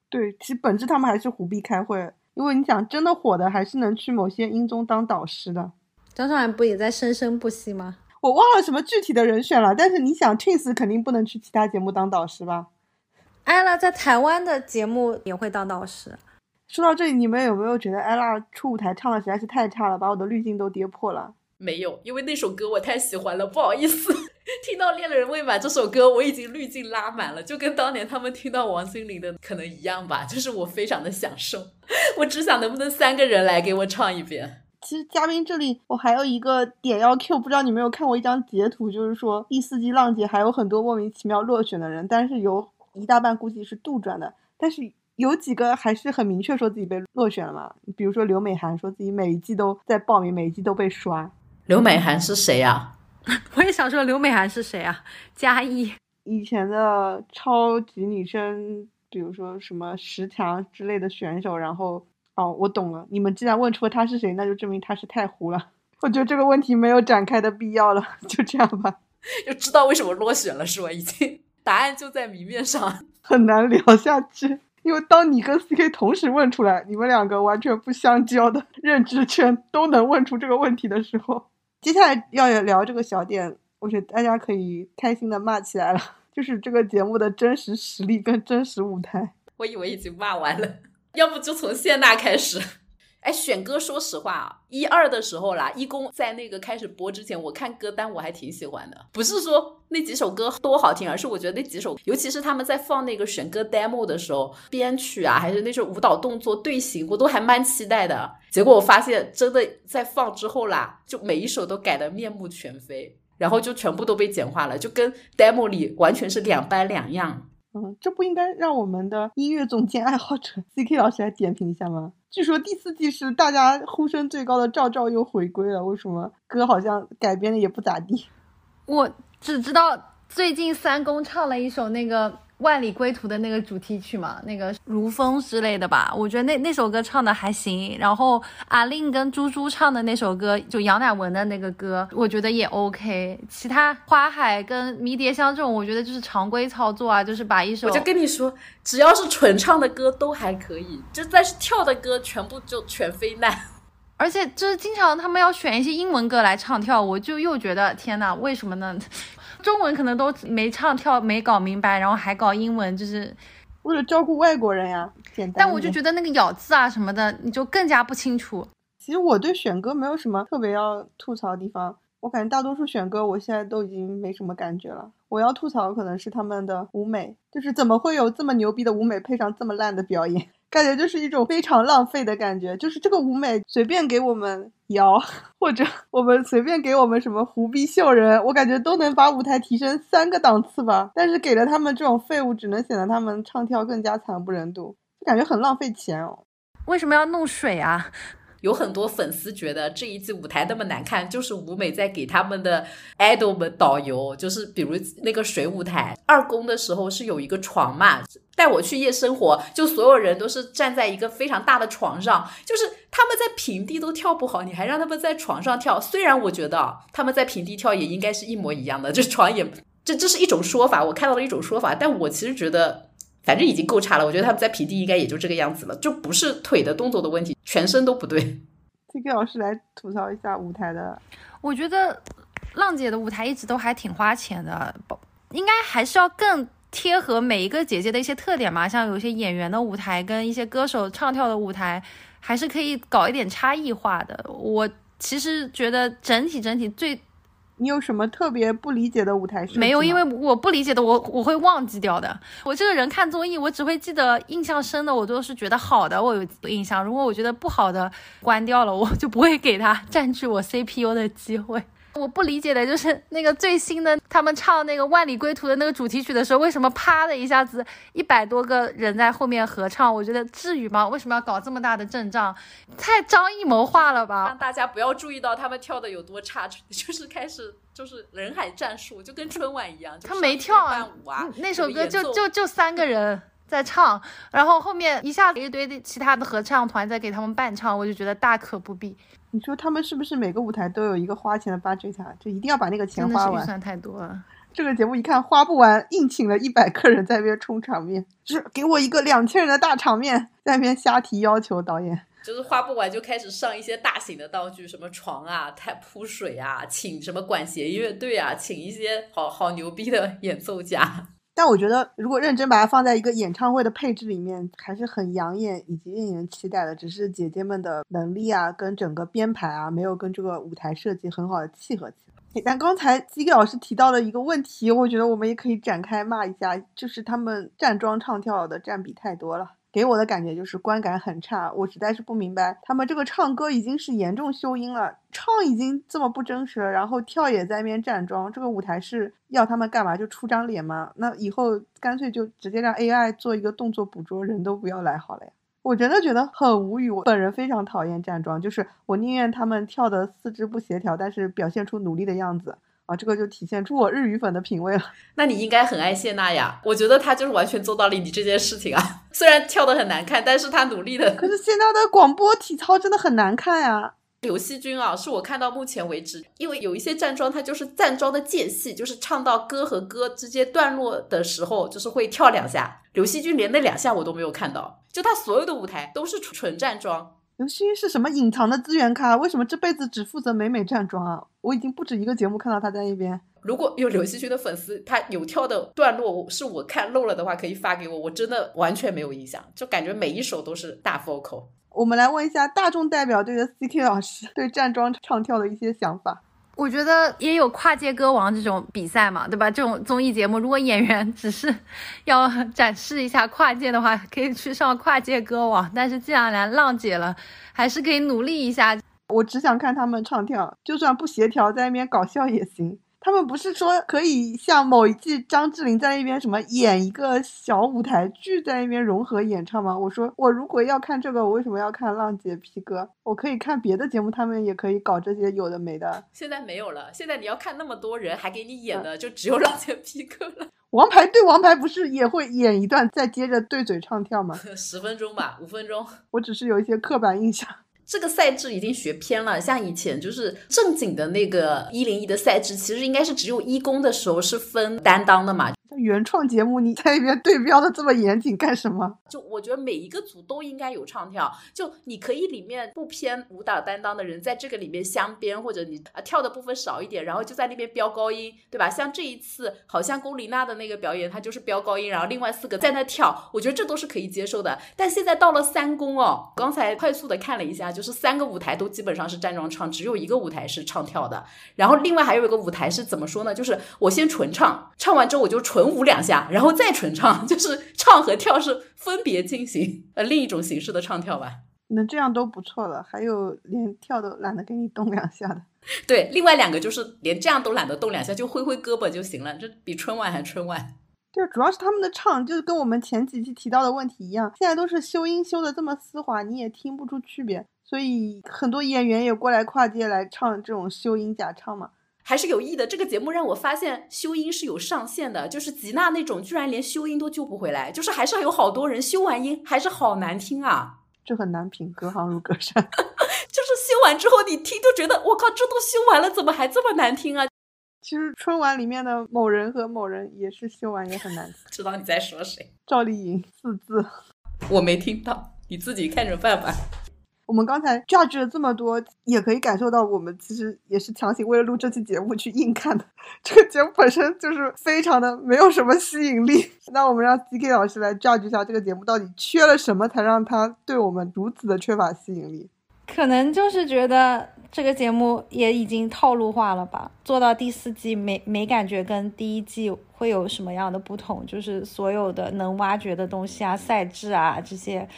Speaker 2: 对，其实本质他们还是胡逼开会，因为你想真的火的，还是能去某些音综当导师的。
Speaker 4: 张韶涵不也在生生不息吗？
Speaker 2: 我忘了什么具体的人选了，但是你想，Twins 肯定不能去其他节目当导师吧？
Speaker 4: 艾拉在台湾的节目也会当导师。
Speaker 2: 说到这里，你们有没有觉得艾拉出舞台唱的实在是太差了，把我的滤镜都跌破了？
Speaker 3: 没有，因为那首歌我太喜欢了，不好意思。听到《恋人未满》这首歌，我已经滤镜拉满了，就跟当年他们听到王心凌的可能一样吧，就是我非常的享受。我只想能不能三个人来给我唱一遍。
Speaker 2: 其实嘉宾这里我还有一个点要 Q，不知道你没有看过一张截图，就是说第四季浪姐还有很多莫名其妙落选的人，但是有一大半估计是杜撰的，但是有几个还是很明确说自己被落选了嘛，比如说刘美涵说自己每一季都在报名，每一季都被刷。
Speaker 3: 刘美涵是谁呀？
Speaker 4: 我也想说刘美涵是谁啊？嘉义
Speaker 2: 以前的超级女生，比如说什么十强之类的选手，然后哦，我懂了，你们既然问出了她是谁，那就证明她是太糊了。我觉得这个问题没有展开的必要了，就这样吧。
Speaker 3: 就知道为什么落选了是吧？已经答案就在明面上，
Speaker 2: 很难聊下去。因为当你跟 CK 同时问出来，你们两个完全不相交的认知圈都能问出这个问题的时候。接下来要聊这个小点，我觉得大家可以开心的骂起来了，就是这个节目的真实实力跟真实舞台。
Speaker 3: 我以为已经骂完了，要不就从谢娜开始。哎，选歌，说实话啊，一二的时候啦，一公在那个开始播之前，我看歌单我还挺喜欢的，不是说那几首歌多好听，而是我觉得那几首，尤其是他们在放那个选歌 demo 的时候，编曲啊，还是那些舞蹈动作队形，我都还蛮期待的。结果我发现，真的在放之后啦，就每一首都改的面目全非，然后就全部都被简化了，就跟 demo 里完全是两般两样。
Speaker 2: 嗯，这不应该让我们的音乐总监爱好者 CK 老师来点评一下吗？据说第四季是大家呼声最高的赵赵又回归了，为什么歌好像改编的也不咋地？
Speaker 4: 我只知道最近三公唱了一首那个。万里归途的那个主题曲嘛，那个如风之类的吧，我觉得那那首歌唱的还行。然后阿令跟猪猪唱的那首歌，就杨乃文的那个歌，我觉得也 OK。其他花海跟迷迭香这种，我觉得就是常规操作啊，就是把一首
Speaker 3: 我就跟你说，只要是纯唱的歌都还可以，就但是跳的歌全部就全非难。
Speaker 4: 而且就是经常他们要选一些英文歌来唱跳，我就又觉得天呐，为什么呢？中文可能都没唱跳，没搞明白，然后还搞英文，就是
Speaker 2: 为了照顾外国人呀。简单。
Speaker 4: 但我就觉得那个咬字啊什么的，你就更加不清楚。
Speaker 2: 其实我对选歌没有什么特别要吐槽的地方，我感觉大多数选歌我现在都已经没什么感觉了。我要吐槽可能是他们的舞美，就是怎么会有这么牛逼的舞美配上这么烂的表演？感觉就是一种非常浪费的感觉，就是这个舞美随便给我们摇，或者我们随便给我们什么胡逼秀人，我感觉都能把舞台提升三个档次吧。但是给了他们这种废物，只能显得他们唱跳更加惨不忍睹，就感觉很浪费钱哦。
Speaker 4: 为什么要弄水啊？
Speaker 3: 有很多粉丝觉得这一季舞台那么难看，就是舞美在给他们的 idol 们导游。就是比如那个水舞台二宫的时候是有一个床嘛，带我去夜生活，就所有人都是站在一个非常大的床上，就是他们在平地都跳不好，你还让他们在床上跳。虽然我觉得他们在平地跳也应该是一模一样的，这床也这这是一种说法，我看到了一种说法，但我其实觉得。反正已经够差了，我觉得他们在平地应该也就这个样子了，就不是腿的动作的问题，全身都不对。
Speaker 2: 这个老师来吐槽一下舞台的，
Speaker 4: 我觉得浪姐的舞台一直都还挺花钱的，应该还是要更贴合每一个姐姐的一些特点嘛，像有些演员的舞台跟一些歌手唱跳的舞台，还是可以搞一点差异化的。我其实觉得整体整体最。
Speaker 2: 你有什么特别不理解的舞台
Speaker 4: 没有，因为我不理解的，我我会忘记掉的。我这个人看综艺，我只会记得印象深的，我都是觉得好的，我有印象。如果我觉得不好的，关掉了，我就不会给他占据我 CPU 的机会。我不理解的就是那个最新的，他们唱那个《万里归途》的那个主题曲的时候，为什么啪的一下子一百多个人在后面合唱？我觉得至于吗？为什么要搞这么大的阵仗？太张艺谋化了吧！
Speaker 3: 让大家不要注意到他们跳的有多差，就是开始就是人海战术，就跟春晚一样。
Speaker 4: 他没跳啊，那首歌就就就三个人在唱，然后后面一下子一堆的其他的合唱团在给他们伴唱，我就觉得大可不必。
Speaker 2: 你说他们是不是每个舞台都有一个花钱的 budget 啊？就一定要把那个钱花完？
Speaker 4: 预算太多了。
Speaker 2: 这个节目一看花不完，硬请了一百个人在那边充场面，就是给我一个两千人的大场面，在那边瞎提要求。导演
Speaker 3: 就是花不完就开始上一些大型的道具，什么床啊、太铺水啊，请什么管弦乐队啊，请一些好好牛逼的演奏家。
Speaker 2: 但我觉得，如果认真把它放在一个演唱会的配置里面，还是很养眼以及令人期待的。只是姐姐们的能力啊，跟整个编排啊，没有跟这个舞台设计很好的契合起来。但刚才基给老师提到的一个问题，我觉得我们也可以展开骂一下，就是他们站桩唱跳的占比太多了。给我的感觉就是观感很差，我实在是不明白，他们这个唱歌已经是严重修音了，唱已经这么不真实了，然后跳也在那边站桩，这个舞台是要他们干嘛？就出张脸吗？那以后干脆就直接让 AI 做一个动作捕捉，人都不要来好了呀！我真的觉得很无语，我本人非常讨厌站桩，就是我宁愿他们跳的四肢不协调，但是表现出努力的样子。啊，这个就体现出我日语粉的品味了。
Speaker 3: 那你应该很爱谢娜呀，我觉得她就是完全做到了你这件事情啊。虽然跳的很难看，但是她努力的。
Speaker 2: 可是谢娜的广播体操真的很难看呀。
Speaker 3: 刘惜君啊，是我看到目前为止，因为有一些站桩，它就是站桩的间隙，就是唱到歌和歌之间段落的时候，就是会跳两下。刘惜君连那两下我都没有看到，就他所有的舞台都是纯站桩。
Speaker 2: 刘惜君是什么隐藏的资源咖？为什么这辈子只负责美美站桩啊？我已经不止一个节目看到他在那边。
Speaker 3: 如果有刘惜君的粉丝，他有跳的段落是我看漏了的话，可以发给我。我真的完全没有印象，就感觉每一首都是大 vocal。
Speaker 2: 我们来问一下大众代表队的 CK 老师对站桩唱跳的一些想法。
Speaker 4: 我觉得也有跨界歌王这种比赛嘛，对吧？这种综艺节目，如果演员只是要展示一下跨界的话，可以去上跨界歌王。但是既然来浪姐了，还是可以努力一下。
Speaker 2: 我只想看他们唱跳，就算不协调，在那边搞笑也行。他们不是说可以像某一季张智霖在那边什么演一个小舞台剧，在那边融合演唱吗？我说我如果要看这个，我为什么要看浪姐 P 哥？我可以看别的节目，他们也可以搞这些有的没的。
Speaker 3: 现在没有了，现在你要看那么多人还给你演的，就只有浪姐 P 哥了。
Speaker 2: 王牌对王牌不是也会演一段，再接着对嘴唱跳吗？
Speaker 3: 十分钟吧，五分钟。
Speaker 2: 我只是有一些刻板印象。
Speaker 3: 这个赛制已经学偏了，像以前就是正经的那个一零一的赛制，其实应该是只有一攻的时候是分担当的嘛。
Speaker 2: 原创节目你在那边对标的这么严谨干什么？
Speaker 3: 就我觉得每一个组都应该有唱跳，就你可以里面不偏舞蹈担当的人在这个里面镶边，或者你啊跳的部分少一点，然后就在那边飙高音，对吧？像这一次好像龚琳娜的那个表演，她就是飙高音，然后另外四个在那跳，我觉得这都是可以接受的。但现在到了三公哦，刚才快速的看了一下，就是三个舞台都基本上是站桩唱，只有一个舞台是唱跳的。然后另外还有一个舞台是怎么说呢？就是我先纯唱，唱完之后我就纯。舞两下，然后再纯唱，就是唱和跳是分别进行，呃，另一种形式的唱跳吧。
Speaker 2: 那这样都不错了，还有连跳都懒得给你动两下的。
Speaker 3: 对，另外两个就是连这样都懒得动两下，就挥挥胳膊就行了，这比春晚还春晚。
Speaker 2: 就主要是他们的唱，就是跟我们前几期提到的问题一样，现在都是修音修的这么丝滑，你也听不出区别，所以很多演员也过来跨界来唱这种修音假唱嘛。
Speaker 3: 还是有意的。这个节目让我发现修音是有上限的，就是吉娜那种，居然连修音都救不回来，就是还是有好多人修完音还是好难听啊。
Speaker 2: 这很难评，隔行如隔山。
Speaker 3: 就是修完之后你听就觉得，我靠，这都修完了，怎么还这么难听啊？
Speaker 2: 其实春晚里面的某人和某人也是修完也很难听。
Speaker 3: 知道你在说谁？
Speaker 2: 赵丽颖四字，
Speaker 3: 我没听到，你自己看着办吧。
Speaker 2: 我们刚才 judge 了这么多，也可以感受到我们其实也是强行为了录这期节目去硬看的。这个节目本身就是非常的没有什么吸引力。那我们让 C K 老师来 judge 一下这个节目到底缺了什么，才让它对我们如此的缺乏吸引力？
Speaker 4: 可能就是觉得这个节目也已经套路化了吧。做到第四季没没感觉跟第一季会有什么样的不同，就是所有的能挖掘的东西啊、赛制啊这些。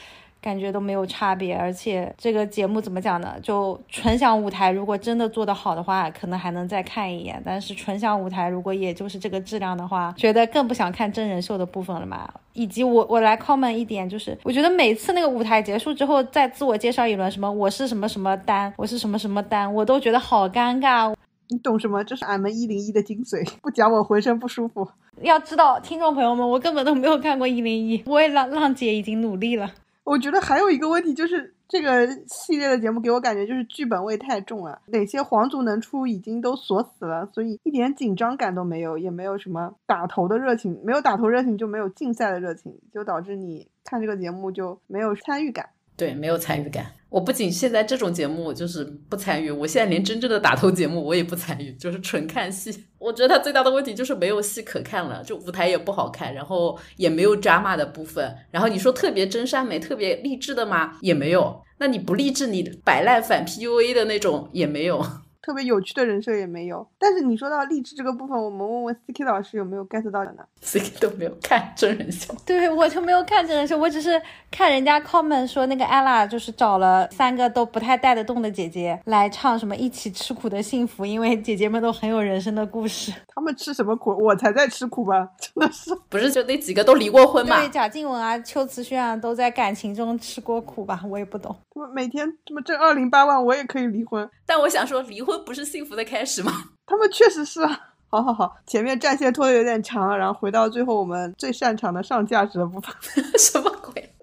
Speaker 4: 感觉都没有差别，而且这个节目怎么讲呢？就纯享舞台，如果真的做得好的话，可能还能再看一眼。但是纯享舞台如果也就是这个质量的话，觉得更不想看真人秀的部分了嘛。以及我我来 comment 一点，就是我觉得每次那个舞台结束之后再自我介绍一轮，什么我是什么什么单，我是什么什么单，我都觉得好尴尬。
Speaker 2: 你懂什么？这是俺们一零一的精髓，不讲我浑身不舒服。
Speaker 4: 要知道，听众朋友们，我根本都没有看过一零一，我也浪浪姐已经努力了。
Speaker 2: 我觉得还有一个问题就是，这个系列的节目给我感觉就是剧本味太重了。哪些皇族能出已经都锁死了，所以一点紧张感都没有，也没有什么打头的热情。没有打头热情，就没有竞赛的热情，就导致你看这个节目就没有参与感。
Speaker 3: 对，没有参与感。我不仅现在这种节目就是不参与，我现在连真正的打头节目我也不参与，就是纯看戏。我觉得他最大的问题就是没有戏可看了，就舞台也不好看，然后也没有 drama 的部分。然后你说特别真善美、特别励志的吗？也没有。那你不励志，你摆烂反 PUA 的那种也没有。
Speaker 2: 特别有趣的人设也没有，但是你说到励志这个部分，我们问问 CK 老师有没有 get 到的呢？
Speaker 3: CK 都没有看真人秀，
Speaker 4: 对我就没有看真人秀，我只是看人家 comment 说那个 ella 就是找了三个都不太带得动的姐姐来唱什么一起吃苦的幸福，因为姐姐们都很有人生的故事。
Speaker 2: 他们吃什么苦？我才在吃苦吧？真的是，
Speaker 3: 不是就那几个都离过婚嘛？
Speaker 4: 对，贾静雯啊、秋瓷炫啊都在感情中吃过苦吧？我也不懂。
Speaker 2: 他们每天这么挣二零八万，我也可以离婚。
Speaker 3: 但我想说，离婚不是幸福的。开始吗？
Speaker 2: 他们确实是啊。好好好，前面战线拖的有点长，然后回到最后我们最擅长的上价值的部分。
Speaker 3: 什么鬼？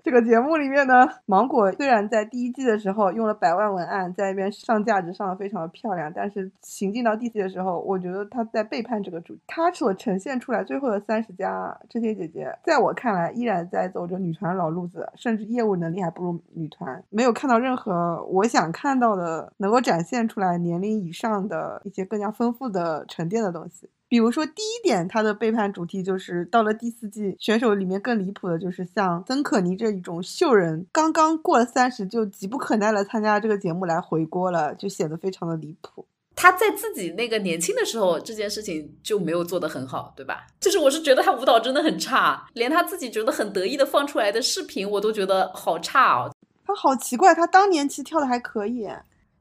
Speaker 2: 这个节目里面呢，芒果虽然在第一季的时候用了百万文案在那边上价值上的非常的漂亮，但是行进到第四季的时候，我觉得他在背叛这个主题。他所呈现出来最后的三十家这些姐姐，在我看来依然在走着女团老路子，甚至业务能力还不如女团。没有看到任何我想看到的能够展现出来年龄以上的一些更加丰富的沉淀的东西。比如说，第一点，他的背叛主题就是到了第四季，选手里面更离谱的就是像曾可妮这一种秀人，刚刚过了三十就急不可耐的参加这个节目来回锅了，就显得非常的离谱。
Speaker 3: 他在自己那个年轻的时候，这件事情就没有做得很好，对吧？就是我是觉得他舞蹈真的很差，连他自己觉得很得意的放出来的视频，我都觉得好差哦。
Speaker 2: 他好奇怪，他当年其实跳的还可以，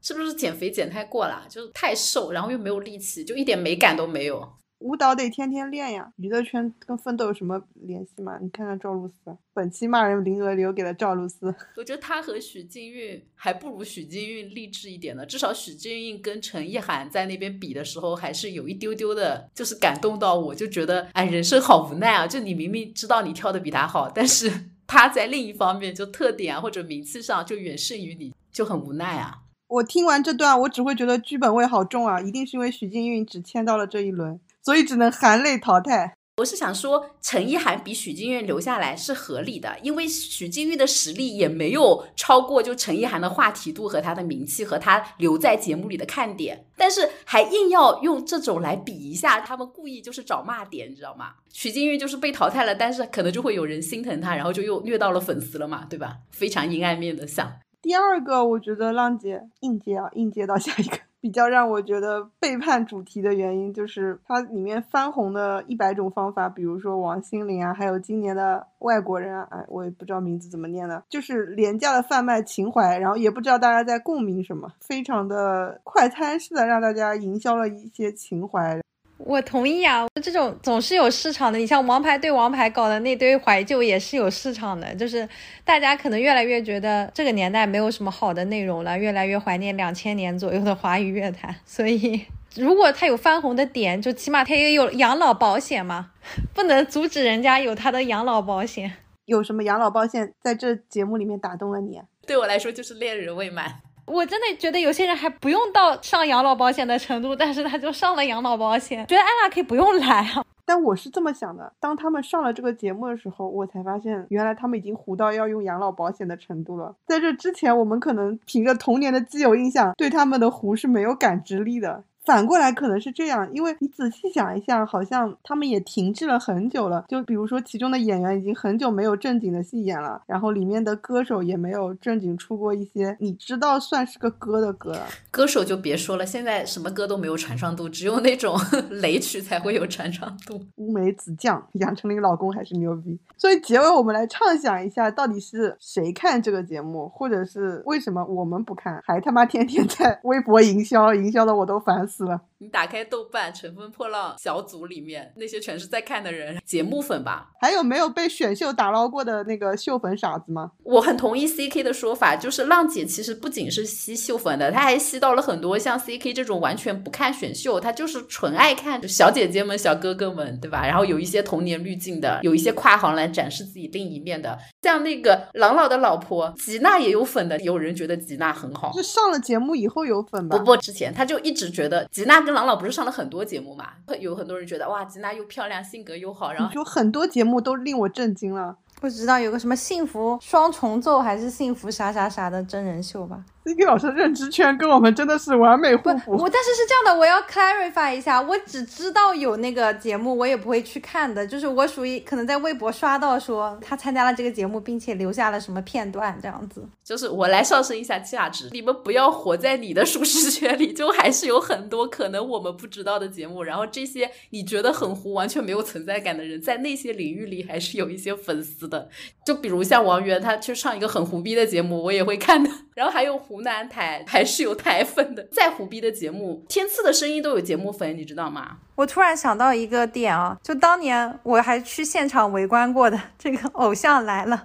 Speaker 3: 是不是减肥减太过了？就是太瘦，然后又没有力气，就一点美感都没有。
Speaker 2: 舞蹈得天天练呀，娱乐圈跟奋斗有什么联系吗？你看看赵露思，本期骂人名额留给了赵露思。
Speaker 3: 我觉得她和许金韵还不如许金韵励志一点呢，至少许金韵跟陈意涵在那边比的时候，还是有一丢丢的，就是感动到我，就觉得哎，人生好无奈啊！就你明明知道你跳的比他好，但是 他在另一方面就特点啊或者名次上就远胜于你，就很无奈啊。
Speaker 2: 我听完这段，我只会觉得剧本味好重啊，一定是因为许静韵只签到了这一轮。所以只能含泪淘汰。
Speaker 3: 我是想说，陈意涵比许静韵留下来是合理的，因为许静韵的实力也没有超过就陈意涵的话题度和他的名气和他留在节目里的看点，但是还硬要用这种来比一下，他们故意就是找骂点，你知道吗？许静韵就是被淘汰了，但是可能就会有人心疼他，然后就又虐到了粉丝了嘛，对吧？非常阴暗面的想。
Speaker 2: 第二个，我觉得浪姐应接啊，应接到下一个。比较让我觉得背叛主题的原因，就是它里面翻红的一百种方法，比如说王心凌啊，还有今年的外国人啊，哎，我也不知道名字怎么念的，就是廉价的贩卖情怀，然后也不知道大家在共鸣什么，非常的快餐式的让大家营销了一些情怀。
Speaker 4: 我同意啊，这种总是有市场的。你像王牌对王牌搞的那堆怀旧也是有市场的，就是大家可能越来越觉得这个年代没有什么好的内容了，越来越怀念两千年左右的华语乐坛。所以，如果他有翻红的点，就起码他也有养老保险嘛，不能阻止人家有他的养老保险。
Speaker 2: 有什么养老保险在这节目里面打动了你？
Speaker 3: 对我来说就是恋人未满。
Speaker 4: 我真的觉得有些人还不用到上养老保险的程度，但是他就上了养老保险，觉得艾拉可以不用来啊。
Speaker 2: 但我是这么想的，当他们上了这个节目的时候，我才发现原来他们已经糊到要用养老保险的程度了。在这之前，我们可能凭着童年的既有印象，对他们的糊是没有感知力的。反过来可能是这样，因为你仔细想一下，好像他们也停滞了很久了。就比如说，其中的演员已经很久没有正经的戏演了，然后里面的歌手也没有正经出过一些你知道算是个歌的歌。
Speaker 3: 歌手就别说了，现在什么歌都没有传唱度，只有那种 雷曲才会有传唱度。
Speaker 2: 乌梅子酱，杨丞琳老公还是牛逼。所以结尾我们来畅想一下，到底是谁看这个节目，或者是为什么我们不看，还他妈天天在微博营销，营销的我都烦死了。
Speaker 3: 你打开豆瓣《乘风破浪》小组里面，那些全是在看的人，节目粉吧？
Speaker 2: 还有没有被选秀打捞过的那个秀粉傻子吗？
Speaker 3: 我很同意 C K 的说法，就是浪姐其实不仅是吸秀粉的，她还吸到了很多像 C K 这种完全不看选秀，她就是纯爱看小姐姐们、小哥哥们，对吧？然后有一些童年滤镜的，有一些跨行来展示自己另一面的，像那个朗朗的老婆吉娜也有粉的，有人觉得吉娜很好，
Speaker 2: 就上了节目以后有粉吧？
Speaker 3: 不不，之前他就一直觉得吉娜。跟郎朗不是上了很多节目嘛？有很多人觉得哇，吉娜又漂亮，性格又好，然后
Speaker 2: 有很多节目都令我震惊了。
Speaker 4: 不知道有个什么幸福双重奏还是幸福啥啥啥的真人秀吧。
Speaker 2: C K 老师认知圈跟我们真的是完美互
Speaker 4: 不，
Speaker 2: 补。
Speaker 4: 我但是是这样的，我要 clarify 一下，我只知道有那个节目，我也不会去看的。就是我属于可能在微博刷到说他参加了这个节目，并且留下了什么片段这样子。
Speaker 3: 就是我来上升一下价值，你们不要活在你的舒适圈里，就还是有很多可能我们不知道的节目。然后这些你觉得很糊、完全没有存在感的人，在那些领域里还是有一些粉丝的。就比如像王源，他去上一个很胡逼的节目，我也会看的。然后还有湖南台，还是有台粉的。再虎逼的节目，天赐的声音都有节目粉，你知道吗？
Speaker 4: 我突然想到一个点啊，就当年我还去现场围观过的这个《偶像来了》，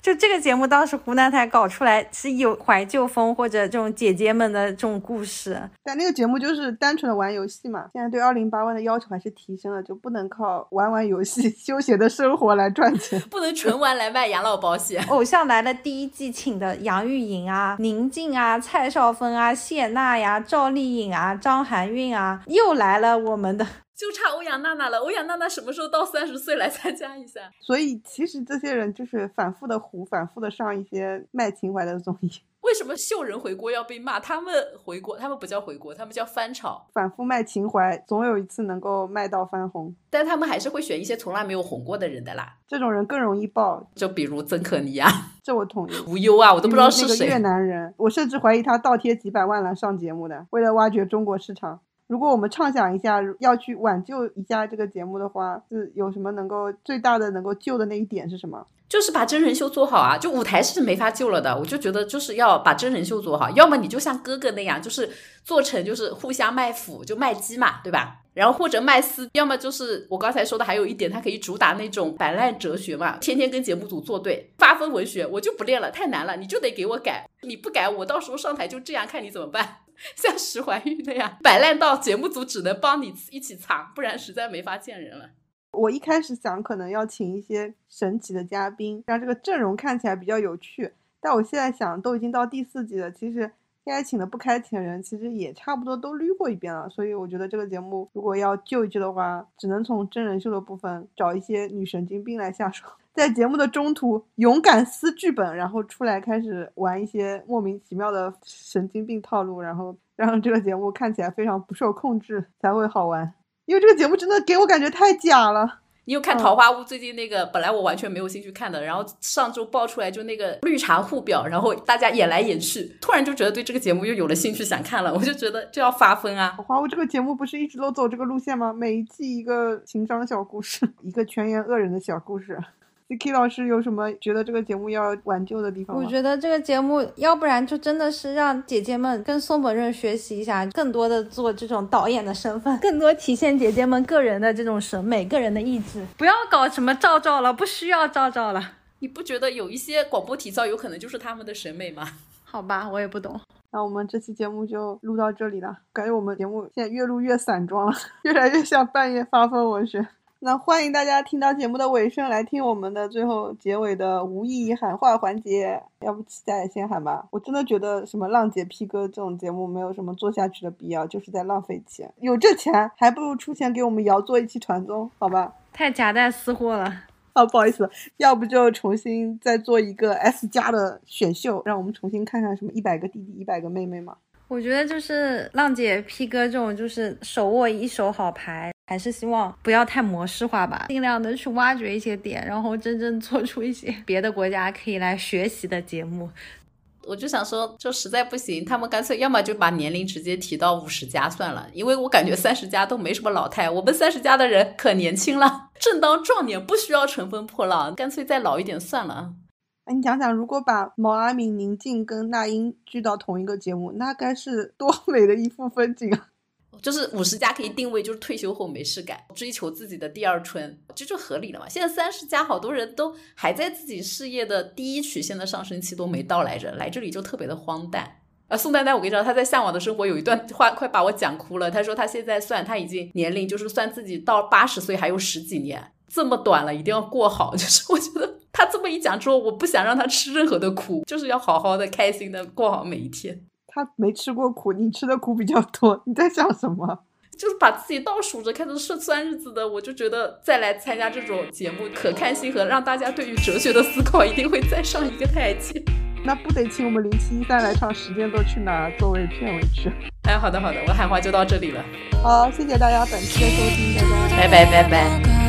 Speaker 4: 就这个节目当时湖南台搞出来是有怀旧风或者这种姐姐们的这种故事。
Speaker 2: 但那个节目就是单纯的玩游戏嘛。现在对二零八万的要求还是提升了，就不能靠玩玩游戏、休闲的生活来赚钱。
Speaker 3: 不能纯玩来卖养老保险。
Speaker 4: 《偶像来了》第一季请的杨钰莹啊、宁静啊、蔡少芬啊、谢娜呀、赵丽颖啊、张含韵啊，又来了我们的。
Speaker 3: 就差欧阳娜娜了。欧阳娜娜什么时候到三十岁来参加一下？
Speaker 2: 所以其实这些人就是反复的糊，反复的上一些卖情怀的综艺，
Speaker 3: 为什么秀人回国要被骂？他们回国，他们不叫回国，他们叫翻炒。
Speaker 2: 反复卖情怀，总有一次能够卖到翻红。
Speaker 3: 但他们还是会选一些从来没有红过的人的啦，
Speaker 2: 这种人更容易爆，
Speaker 3: 就比如曾可妮啊、
Speaker 2: 这我同意。
Speaker 3: 无忧啊，我都不知道是
Speaker 2: 个越南人，我甚至怀疑他倒贴几百万来上节目的，为了挖掘中国市场。如果我们畅想一下，要去挽救一下这个节目的话，是有什么能够最大的能够救的那一点是什么？
Speaker 3: 就是把真人秀做好啊！就舞台是没法救了的，我就觉得就是要把真人秀做好，要么你就像哥哥那样，就是做成就是互相卖腐，就卖鸡嘛，对吧？然后或者卖丝，要么就是我刚才说的，还有一点，它可以主打那种摆烂哲学嘛，天天跟节目组作对，发疯文学，我就不练了，太难了，你就得给我改，你不改，我到时候上台就这样，看你怎么办。像石怀玉那样摆烂到节目组只能帮你一起藏，不然实在没法见人了。
Speaker 2: 我一开始想可能要请一些神奇的嘉宾，让这个阵容看起来比较有趣。但我现在想，都已经到第四季了，其实该请的不该请的人，其实也差不多都捋过一遍了。所以我觉得这个节目如果要救一救的话，只能从真人秀的部分找一些女神经病来下手，在节目的中途勇敢撕剧本，然后出来开始玩一些莫名其妙的神经病套路，然后让这个节目看起来非常不受控制，才会好玩。因为这个节目真的给我感觉太假了。
Speaker 3: 你有看《桃花坞》最近那个？本来我完全没有兴趣看的，然后上周爆出来就那个绿茶互表，然后大家演来演去，突然就觉得对这个节目又有了兴趣，想看了。我就觉得就要发疯啊！
Speaker 2: 桃花坞这个节目不是一直都走这个路线吗？每一季一个情商小故事，一个全员恶人的小故事。C.K 老师有什么觉得这个节目要挽救的地方吗？
Speaker 4: 我觉得这个节目，要不然就真的是让姐姐们跟松本润学习一下，更多的做这种导演的身份，更多体现姐姐们个人的这种审美、个人的意志，不要搞什么照照了，不需要照照了。
Speaker 3: 你不觉得有一些广播体操有可能就是他们的审美吗？
Speaker 4: 好吧，我也不懂。
Speaker 2: 那我们这期节目就录到这里了，感觉我们节目现在越录越散装了，越来越像半夜发疯文学。那欢迎大家听到节目的尾声来听我们的最后结尾的无意义喊话环节，要不期待先喊吧。我真的觉得什么浪姐 P 哥这种节目没有什么做下去的必要，就是在浪费钱。有这钱还不如出钱给我们瑶做一期团综，好吧？
Speaker 4: 太夹带私货了。
Speaker 2: 啊，不好意思，要不就重新再做一个 S 加的选秀，让我们重新看看什么一百个弟弟、一百个妹妹嘛。
Speaker 4: 我觉得就是浪姐 P 哥这种，就是手握一手好牌，还是希望不要太模式化吧，尽量的去挖掘一些点，然后真正做出一些 别的国家可以来学习的节目。
Speaker 3: 我就想说，就实在不行，他们干脆要么就把年龄直接提到五十加算了，因为我感觉三十加都没什么老态，我们三十加的人可年轻了，正当壮年，不需要乘风破浪，干脆再老一点算了。
Speaker 2: 哎，你想想，如果把毛阿敏、宁静跟那英聚到同一个节目，那该是多 美的一幅风景啊！
Speaker 3: 就是五十加可以定位，就是退休后没事干，追求自己的第二春，这就合理了嘛。现在三十加，好多人都还在自己事业的第一曲线的上升期都没到来着，来这里就特别的荒诞。啊，宋丹丹，我跟你说，她在《向往的生活》有一段话，快把我讲哭了。她说她现在算，她已经年龄就是算自己到八十岁还有十几年，这么短了，一定要过好。就是我觉得她这么一讲之后，我不想让她吃任何的苦，就是要好好的、开心的过好每一天。
Speaker 2: 他没吃过苦，你吃的苦比较多，你在想什么？
Speaker 3: 就是把自己倒数着开始算算日子的，我就觉得再来参加这种节目，可看性和让大家对于哲学的思考一定会再上一个台阶。
Speaker 2: 那不得请我们零七一三来唱《时间都去哪儿》作为片尾曲？
Speaker 3: 哎，好的好的，我喊话就到这里了。
Speaker 2: 好，谢谢大家本期的收听，大家
Speaker 3: 拜拜拜拜。